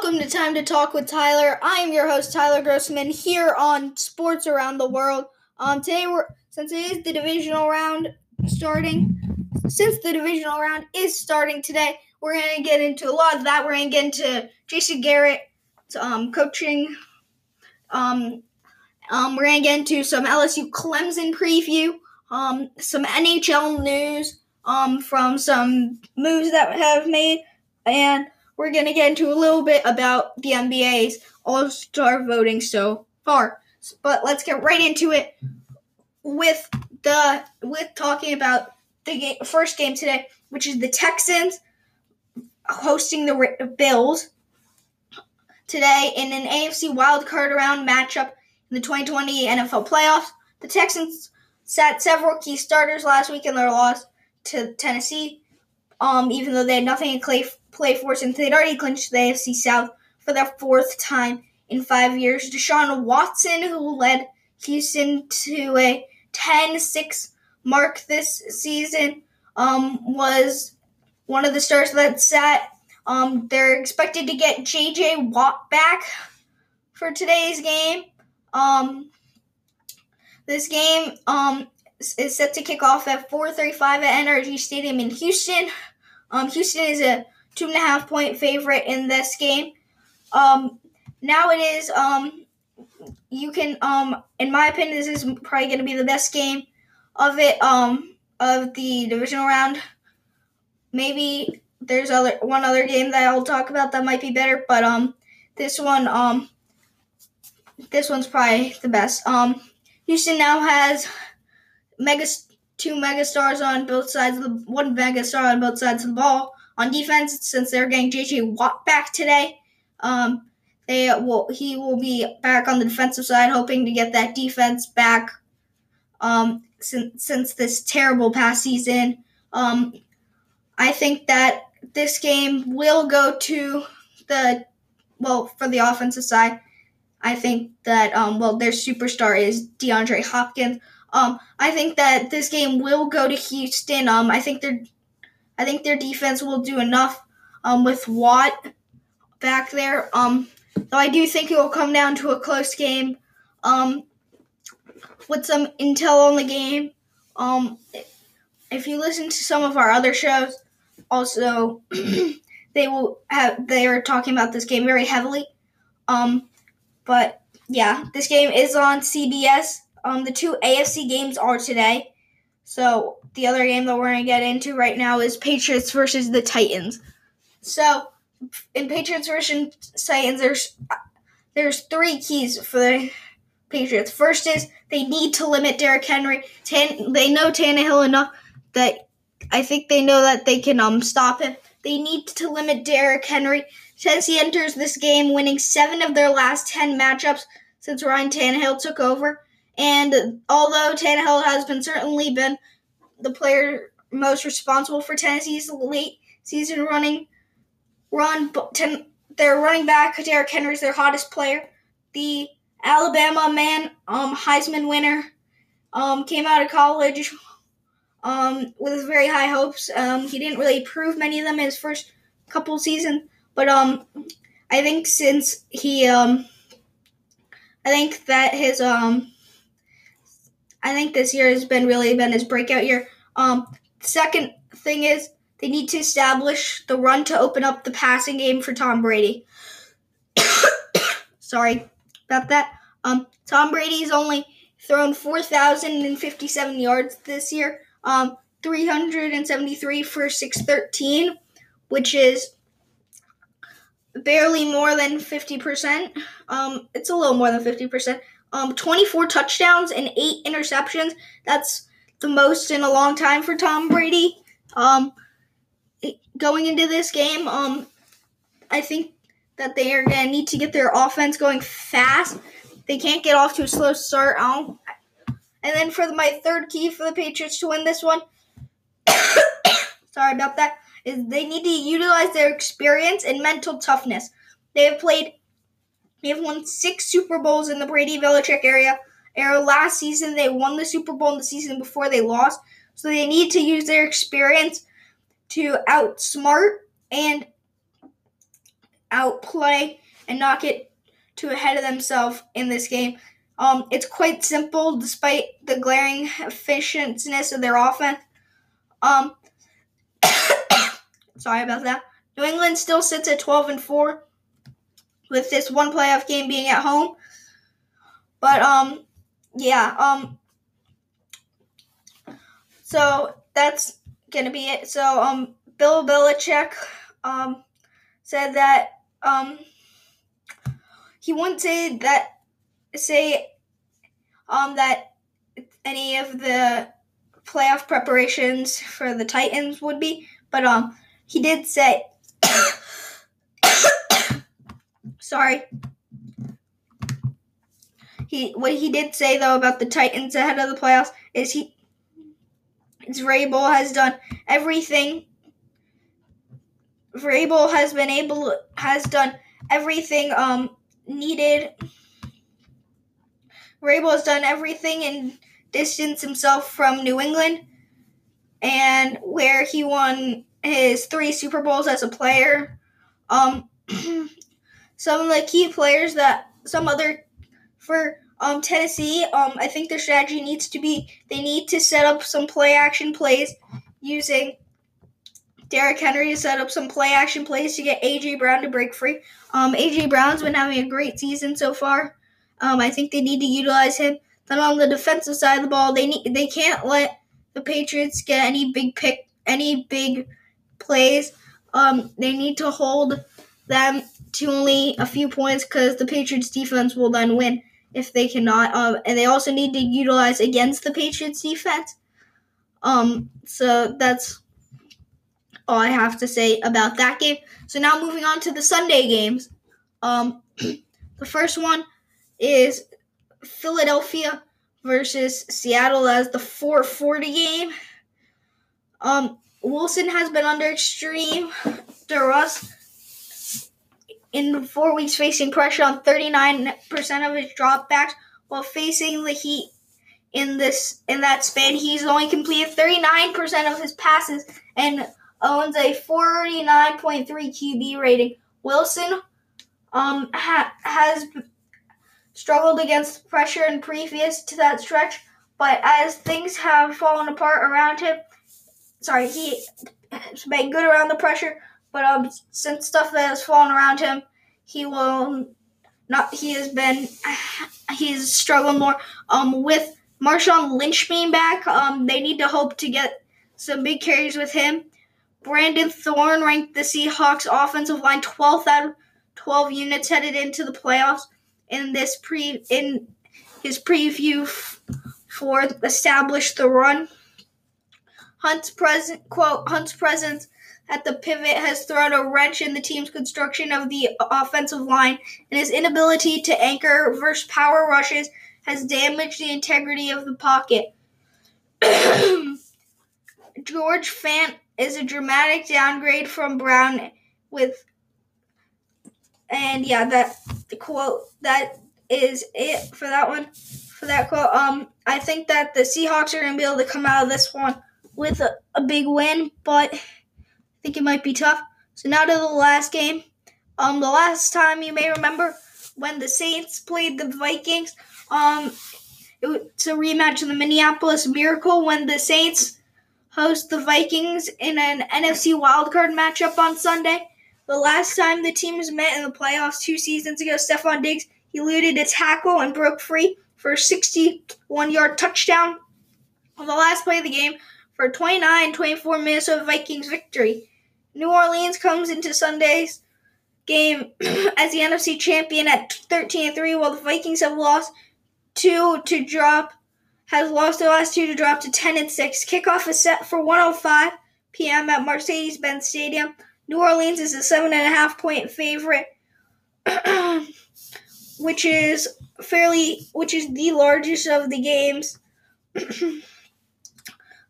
Welcome to Time to Talk with Tyler. I am your host Tyler Grossman here on Sports Around the World. Um, today we're since it is the divisional round starting, since the divisional round is starting today, we're gonna get into a lot of that. We're gonna get into Jason Garrett, um, coaching. Um, um, we're gonna get into some LSU Clemson preview. Um, some NHL news. Um, from some moves that have made and we're going to get into a little bit about the NBA's All Star voting so far. But let's get right into it with the with talking about the game, first game today, which is the Texans hosting the Bills today in an AFC wildcard round matchup in the 2020 NFL playoffs. The Texans sat several key starters last week in their loss to Tennessee um, even though they had nothing in play, play for since they'd already clinched the AFC South for the fourth time in five years. Deshaun Watson, who led Houston to a 10 6 mark this season, um, was one of the stars that sat. Um, they're expected to get JJ Watt back for today's game. Um, this game um, is set to kick off at 4:35 at NRG Stadium in Houston. Um, Houston is a two and a half point favorite in this game. Um, now it is. Um, you can. Um, in my opinion, this is probably going to be the best game of it. Um, of the divisional round. Maybe there's other one other game that I'll talk about that might be better, but um, this one um, this one's probably the best. Um, Houston now has mega two megastars on both sides of the one megastar on both sides of the ball. On defense, since they're getting JJ Watt back today, um, they will he will be back on the defensive side, hoping to get that defense back. Um, since since this terrible past season, um, I think that this game will go to the well for the offensive side. I think that um, well their superstar is DeAndre Hopkins. Um, I think that this game will go to Houston. Um, I think their, I think their defense will do enough. Um, with Watt back there. Um, though I do think it will come down to a close game. Um, with some intel on the game. Um, if you listen to some of our other shows, also they will have they are talking about this game very heavily. Um, but yeah, this game is on CBS. Um, the two AFC games are today. So the other game that we're gonna get into right now is Patriots versus the Titans. So in Patriots versus Titans, there's there's three keys for the Patriots. First is they need to limit Derrick Henry. Tan- they know Tannehill enough that I think they know that they can um stop him. They need to limit Derrick Henry. since he enters this game winning seven of their last ten matchups since Ryan Tannehill took over. And although Tannehill has been certainly been the player most responsible for Tennessee's late season running run, ten, their running back Derrick Henry is their hottest player. The Alabama man, um, Heisman winner, um, came out of college um, with very high hopes. Um, he didn't really prove many of them in his first couple seasons, but um, I think since he um, I think that his um I think this year has been really been his breakout year. Um, second thing is they need to establish the run to open up the passing game for Tom Brady. Sorry about that. Um, Tom Brady's only thrown 4,057 yards this year. Um, 373 for 613, which is barely more than 50%. Um, it's a little more than 50% um, 24 touchdowns and eight interceptions. That's the most in a long time for Tom Brady. Um, going into this game, um, I think that they are going to need to get their offense going fast. They can't get off to a slow start. And then for my third key for the Patriots to win this one, sorry about that, is they need to utilize their experience and mental toughness. They have played they have won six Super Bowls in the Brady Belichick area. Era last season, they won the Super Bowl in the season before they lost. So they need to use their experience to outsmart and outplay and not get too ahead of themselves in this game. Um, it's quite simple despite the glaring efficiency of their offense. Um, sorry about that. New England still sits at 12 and 4 with this one playoff game being at home. But um yeah, um so that's gonna be it. So um Bill Belichick um said that um he wouldn't say that say um that any of the playoff preparations for the Titans would be, but um he did say sorry. He what he did say though about the Titans ahead of the playoffs is he is Vrabel has done everything. Vrabel has been able has done everything um needed. Vrabel has done everything and distanced himself from New England, and where he won his three Super Bowls as a player. Um, some of the key players that some other for um, Tennessee, um, I think their strategy needs to be they need to set up some play action plays using Derrick Henry to set up some play action plays to get AJ Brown to break free. Um, AJ Brown's been having a great season so far. Um, I think they need to utilize him. Then on the defensive side of the ball, they need they can't let the Patriots get any big pick any big plays. Um, they need to hold them to only a few points because the Patriots defense will then win if they cannot. Um, and they also need to utilize against the Patriots defense. Um, so that's all I have to say about that game. So now moving on to the Sunday games. Um, the first one is Philadelphia versus Seattle as the 440 game. Um, Wilson has been under extreme duress in the four weeks facing pressure on 39% of his dropbacks while facing the Heat in this in that span. He's only completed 39% of his passes and owns a 49.3 QB rating. Wilson um ha- has struggled against pressure in previous to that stretch, but as things have fallen apart around him, sorry, he has been good around the pressure, but um, since stuff has fallen around him, he will not. He has been. He's struggling more. Um, with Marshawn Lynch being back, um, they need to hope to get some big carries with him. Brandon Thorn ranked the Seahawks offensive line 12th out of 12 units headed into the playoffs in this pre in his preview f- for establish the run. Hunt's present quote Hunt's presence at the pivot has thrown a wrench in the team's construction of the offensive line, and his inability to anchor versus power rushes has damaged the integrity of the pocket. George Fant is a dramatic downgrade from Brown with and yeah that quote that is it for that one for that quote um i think that the seahawks are to be able to come out of this one with a, a big win but i think it might be tough. So now to the last game. Um the last time you may remember when the saints played the vikings um it's a rematch of the minneapolis miracle when the saints host the Vikings in an NFC wildcard matchup on Sunday. The last time the teams met in the playoffs two seasons ago, Stefon Diggs eluded a tackle and broke free for a 61 yard touchdown. On the last play of the game for a 29 24 Minnesota Vikings victory. New Orleans comes into Sunday's game as the NFC champion at 13 3, while the Vikings have lost two to drop has lost the last two to drop to 10 and 6. Kickoff is set for 105 p.m. at Mercedes-Benz Stadium. New Orleans is a seven and a half point favorite, which is fairly, which is the largest of the games.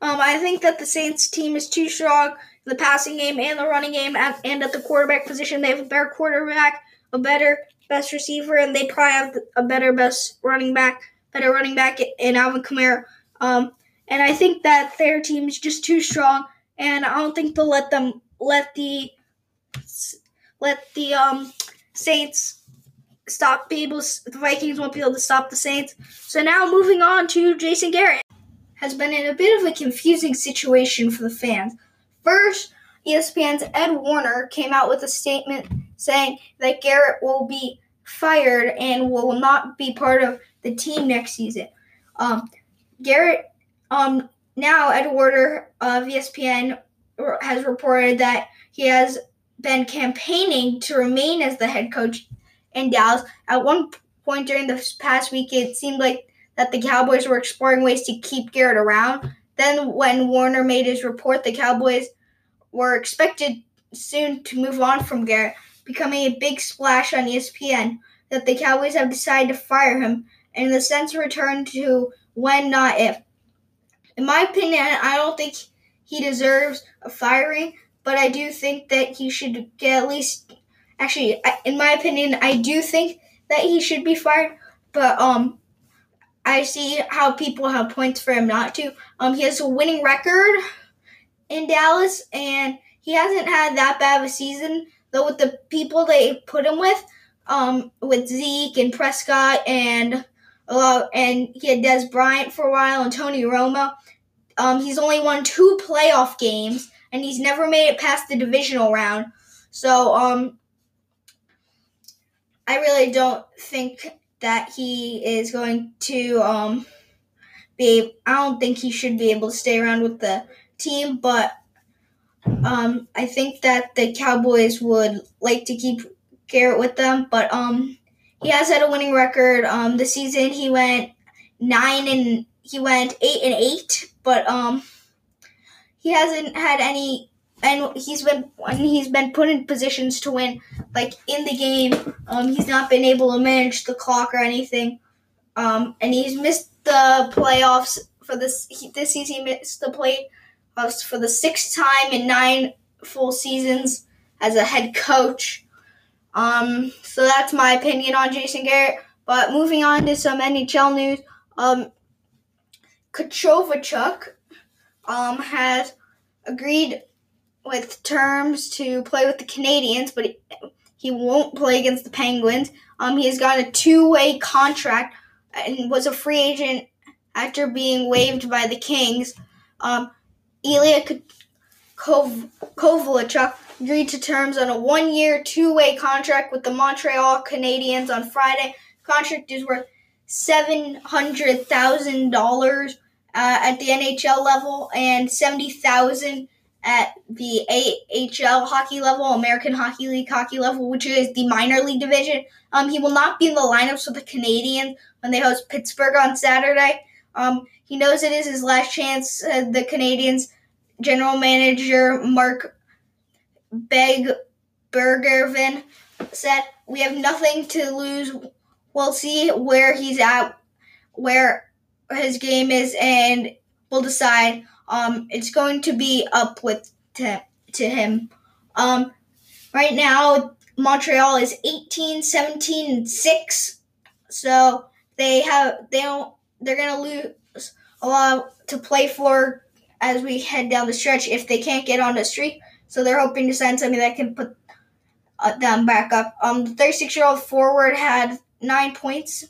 um, I think that the Saints team is too strong in the passing game and the running game, at, and at the quarterback position. They have a better quarterback, a better best receiver, and they probably have a better best running back better running back in Alvin Kamara. Um, and I think that their team is just too strong, and I don't think they'll let them let the let the um Saints stop be able the Vikings won't be able to stop the Saints. So now moving on to Jason Garrett has been in a bit of a confusing situation for the fans. First, ESPN's Ed Warner came out with a statement saying that Garrett will be fired and will not be part of the team next season. Um, Garrett, um, now Ed Werder of ESPN has reported that he has been campaigning to remain as the head coach in Dallas. At one point during the past week, it seemed like that the Cowboys were exploring ways to keep Garrett around. Then, when Warner made his report, the Cowboys were expected soon to move on from Garrett, becoming a big splash on ESPN that the Cowboys have decided to fire him and, the sense, return to when, not if. In my opinion, I don't think he deserves a firing, but I do think that he should get at least. Actually, in my opinion, I do think that he should be fired, but um, I see how people have points for him not to. Um, he has a winning record in Dallas, and he hasn't had that bad of a season. Though with the people they put him with, um, with Zeke and Prescott and uh, and he had Dez Bryant for a while and Tony Romo. Um, he's only won two playoff games, and he's never made it past the divisional round. So, um, I really don't think that he is going to um be I don't think he should be able to stay around with the team, but um I think that the Cowboys would like to keep Garrett with them, but um he has had a winning record. Um the season he went 9 and he went 8 and 8, but um he hasn't had any and he's been he's been put in positions to win like in the game. Um he's not been able to manage the clock or anything. Um and he's missed the playoffs for this he, this season he missed the playoffs for the sixth time in nine full seasons as a head coach. Um so that's my opinion on Jason Garrett. But moving on to some NHL news um Kovalchuk um has agreed with terms to play with the Canadiens, but he, won't play against the Penguins. Um, he has got a two-way contract and was a free agent after being waived by the Kings. Um, Ilya Kov- Kovalchuk agreed to terms on a one-year, two-way contract with the Montreal Canadiens on Friday. Contract is worth seven hundred thousand uh, dollars at the NHL level and seventy thousand at the AHL hockey level, American Hockey League hockey level, which is the minor league division. Um, he will not be in the lineups for the Canadiens when they host Pittsburgh on Saturday. Um, he knows it is his last chance. Uh, the Canadiens general manager Marc Beg Bergevin said, "We have nothing to lose. We'll see where he's at, where his game is, and we'll decide." Um, it's going to be up with to, to him. Um, right now, Montreal is 18, 17, and 6. So they have they don't they're gonna lose a lot to play for as we head down the stretch if they can't get on the streak. So they're hoping to sign somebody that can put uh, them back up. Um, the 36 year old forward had nine points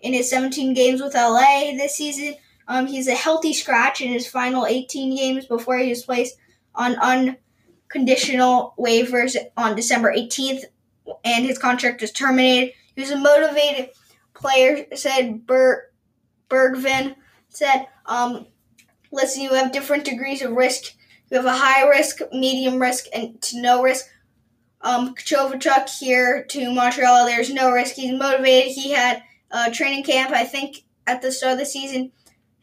in his 17 games with LA this season. Um, he's a healthy scratch in his final 18 games before he was placed on unconditional waivers on December 18th, and his contract was terminated. He was a motivated player, said Ber- Bergevin. Said, um, listen, you have different degrees of risk. You have a high risk, medium risk, and to no risk. Um, Kovalchuk here to Montreal, there's no risk. He's motivated. He had a training camp, I think, at the start of the season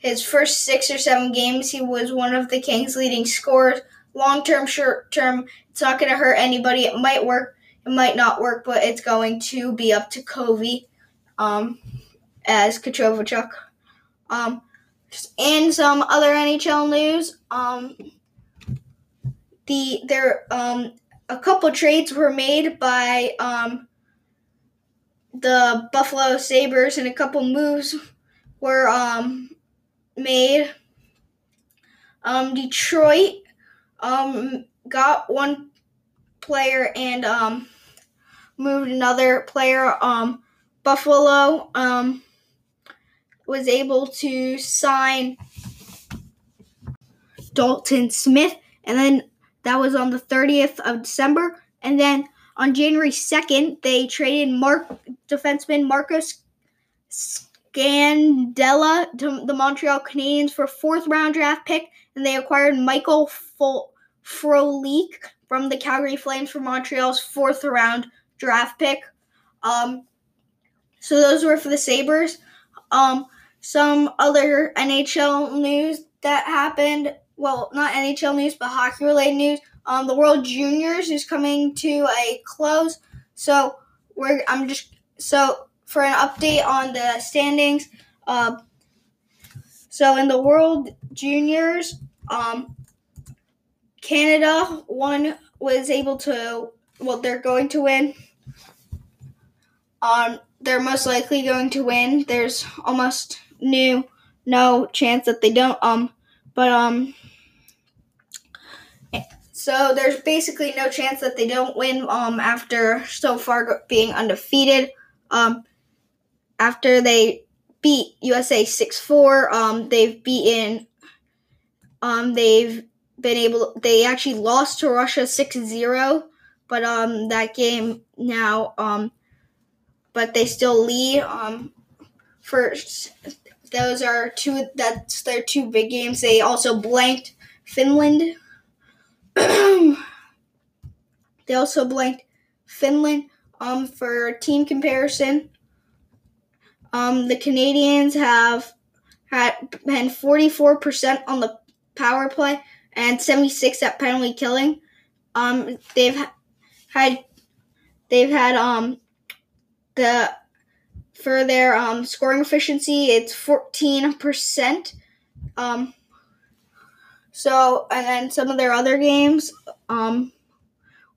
his first six or seven games, he was one of the Kings' leading scorers. Long term, short term, it's not going to hurt anybody. It might work, it might not work, but it's going to be up to Covey um, as Kovalchuk. Um, and some other NHL news. Um, the there um a couple trades were made by um the Buffalo Sabres and a couple moves were um made. Um, Detroit um, got one player, and um, moved another player. Um, Buffalo um, was able to sign Dalton Smith, and then that was on the 30th of December. And then on January 2nd, they traded Mark defenseman Marcus Scandella to the Montreal Canadiens for a fourth round draft pick, and they acquired Michael Frolik from the Calgary Flames for Montreal's fourth round draft pick. Um, so those were for the Sabres. Um, some other NHL news that happened. Well, not NHL news, but hockey related news. Um, the World Juniors is coming to a close. So we're I'm just so for an update on the standings. Uh, so in the World Juniors, um, Canada won was able to well they're going to win. Um, they're most likely going to win. There's almost new no chance that they don't. Um, but um, so there's basically no chance that they don't win. Um, after so far being undefeated. Um, after they beat USA six four. Um, they've beaten. Um, they've been able. They actually lost to Russia 6-0, but um, that game now um, but they still lead. Um, first those are two. That's their two big games. They also blanked Finland. they also blanked Finland. Um, for team comparison, um, the Canadians have had been 44% on the power play and 76 at penalty killing. Um, they've had they've had um the for their um, scoring efficiency, it's 14%. Um, so, and then some of their other games um,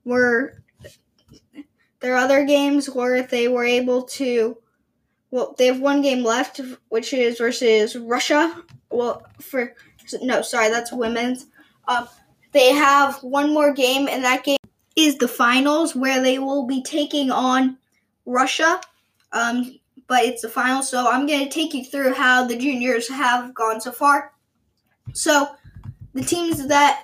were their other games where they were able to. Well, they have one game left, which is versus Russia. Well, for no, sorry, that's women's. Um, they have one more game, and that game is the finals where they will be taking on Russia. Um, but it's the final, so I'm going to take you through how the juniors have gone so far. So, the teams that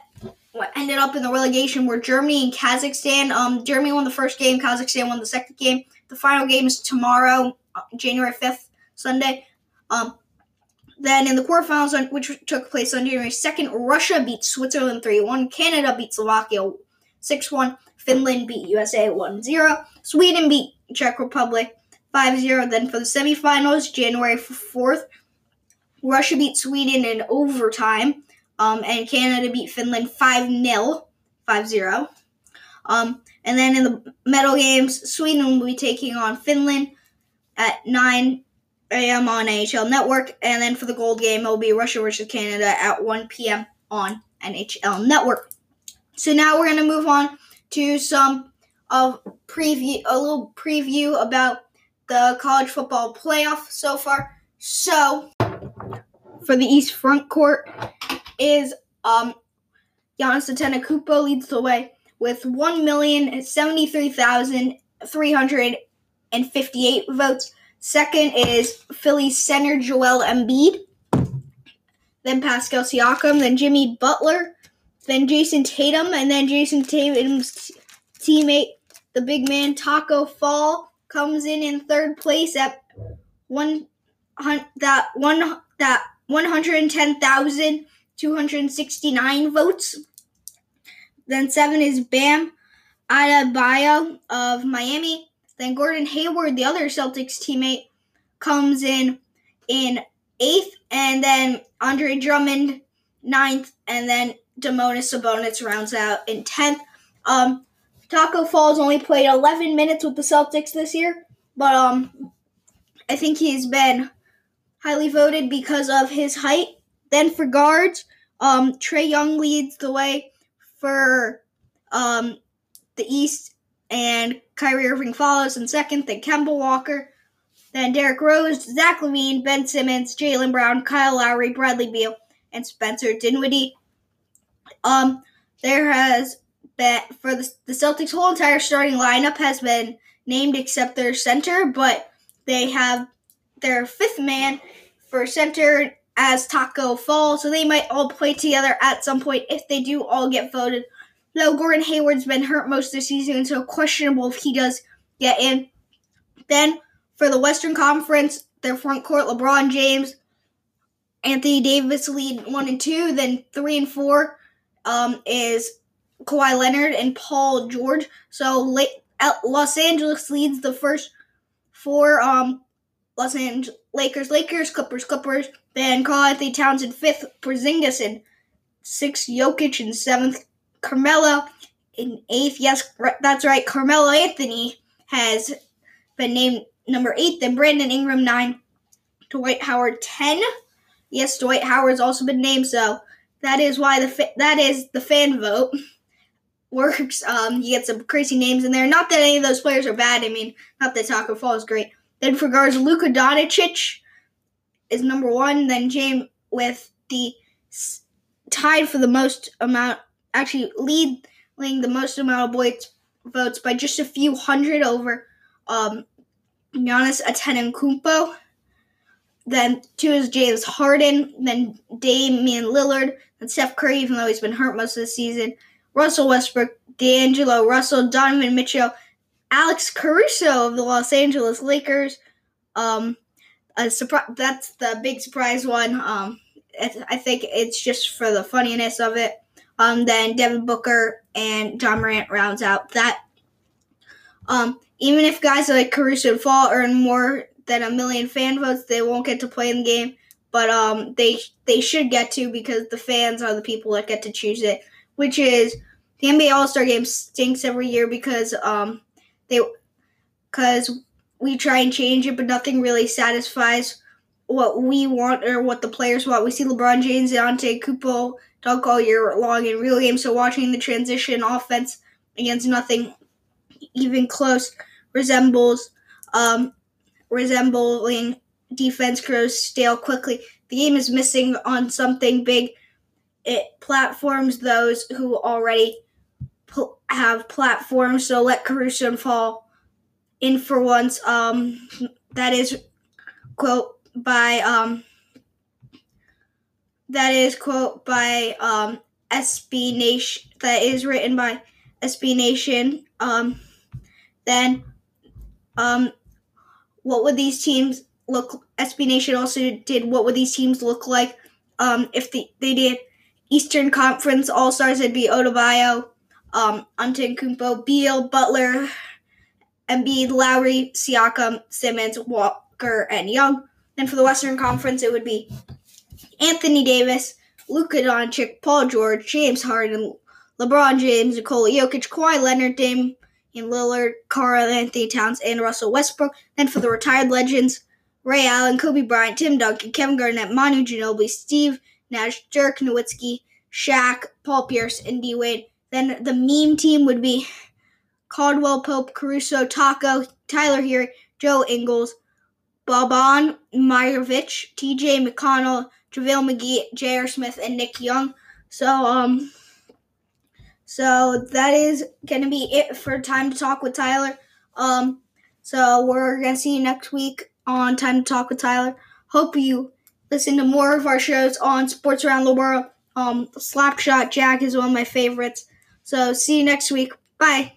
ended up in the relegation were Germany and Kazakhstan. Um, Germany won the first game, Kazakhstan won the second game. The final game is tomorrow, January 5th, Sunday. Um, then in the quarterfinals, which took place on January 2nd, Russia beat Switzerland 3 1, Canada beat Slovakia 6 1, Finland beat USA 1 0, Sweden beat Czech Republic 5 0. Then for the semifinals, January 4th, Russia beat Sweden in overtime, um, and Canada beat Finland 5 0. 5 0. Um, and then in the medal games, Sweden will be taking on Finland at 9 a.m. on NHL Network. And then for the gold game, it will be Russia versus Canada at 1 p.m. on NHL Network. So now we're going to move on to some of preview, a little preview about the college football playoff so far. So, for the East front court is um, Giannis Antetokounmpo leads the way with 1,073,358 votes. Second is Philly's center Joel Embiid. Then Pascal Siakam. Then Jimmy Butler. Then Jayson Tatum. And then Jayson Tatum's teammate, the big man Tacko Fall comes in in third place at one that one that one hundred ten thousand two hundred sixty nine votes. Then seven is Bam Adebayo of Miami. Then Gordon Hayward, the other Celtics teammate, comes in in eighth, and then Andre Drummond ninth, and then Domantas Sabonis rounds out in tenth. Um, Tacko Fall's only played 11 minutes with the Celtics this year, but um, I think he's been highly voted because of his height. Then for guards, um, Trae Young leads the way for um, the East, and Kyrie Irving follows in second. Then Kemba Walker, then Derrick Rose, Zach LaVine, Ben Simmons, Jaylen Brown, Kyle Lowry, Bradley Beal, and Spencer Dinwiddie. Um, there has been for the, the Celtics' whole entire starting lineup has been named except their center, but they have their fifth man for center as Tacko Fall, so they might all play together at some point if they do all get voted. Though Gordon Hayward's been hurt most of the season, so questionable if he does get in. Then for the Western Conference, their front court, LeBron James, Anthony Davis lead one and two. Then three and four um, is Kawhi Leonard and Paul George. So Los Angeles leads the first four. Um, Los Angeles Lakers, Lakers, Clippers, Clippers. Then Karl-Anthony Towns in fifth, Porzingis in sixth, Jokic in seventh, Carmelo in eighth. Yes, that's right. Carmelo Anthony has been named number eight. Then Brandon Ingram nine, Dwight Howard ten. Yes, Dwight Howard's also been named. So that is why the fa- that is the fan vote works. Um, you get some crazy names in there. Not that any of those players are bad. I mean, not that Tacko Fall is great. Then for guards, Luka Doncic is number one. Then James with the tied for the most amount, actually leading the most amount of votes by just a few hundred over um, Giannis Antetokounmpo. Then two is James Harden. Then Damian Lillard. Then Steph Curry, even though he's been hurt most of the season. Russell Westbrook, D'Angelo Russell, Donovan Mitchell, Alex Caruso of the Los Angeles Lakers. Um, a surprise. That's the big surprise one. Um, I think it's just for the funniness of it. Um, then Devin Booker and John Morant rounds out that. Um, even if guys like Caruso and Fall earn more than a million fan votes, they won't get to play in the game. But um, they they should get to because the fans are the people that get to choose it. Which is the NBA All Star Game stinks every year because um, they because we try and change it, but nothing really satisfies what we want or what the players want. We see LeBron James and Antetokounmpo dunk all year long in real games, so watching the transition offense against nothing even close resembles um, resembling defense grows stale quickly. The game is missing on something big. It platforms those who already pl- have platforms. So let Caruso Fall in for once. Um, that is quote by um, that is quote by um, SB Nation. That is written by SB Nation. Um, then, um, what would these teams look? SB Nation also did. What would these teams look like um, if the, they did Eastern Conference All Stars? It'd be Adebayo, um, Antetokounmpo, Beal, Butler, Embiid, Lowry, Siakam, Simmons, Walker, and Young. Then for the Western Conference, it would be Anthony Davis, Luka Doncic, Paul George, James Harden, LeBron James, Nikola Jokic, Kawhi Leonard, Dame and Lillard, Karl-Anthony Towns, and Russell Westbrook. Then for the retired legends, Ray Allen, Kobe Bryant, Tim Duncan, Kevin Garnett, Manu Ginobili, Steve Nash, Dirk Nowitzki, Shaq, Paul Pierce, and D Wade. Then the meme team would be Caldwell Pope, Caruso, Tacko, Tyler Herro, Joe Ingles, Boban Marjanovic, TJ McConnell, JaVale McGee, J.R. Smith, and Nick Young. So, um, so that is gonna be it for time to talk with Tyler. Um, so we're gonna see you next week on Time to Talk with Tyler. Hope you listen to more of our shows on sports around the world. Um, Slapshot Jack is one of my favorites. So see you next week. Bye.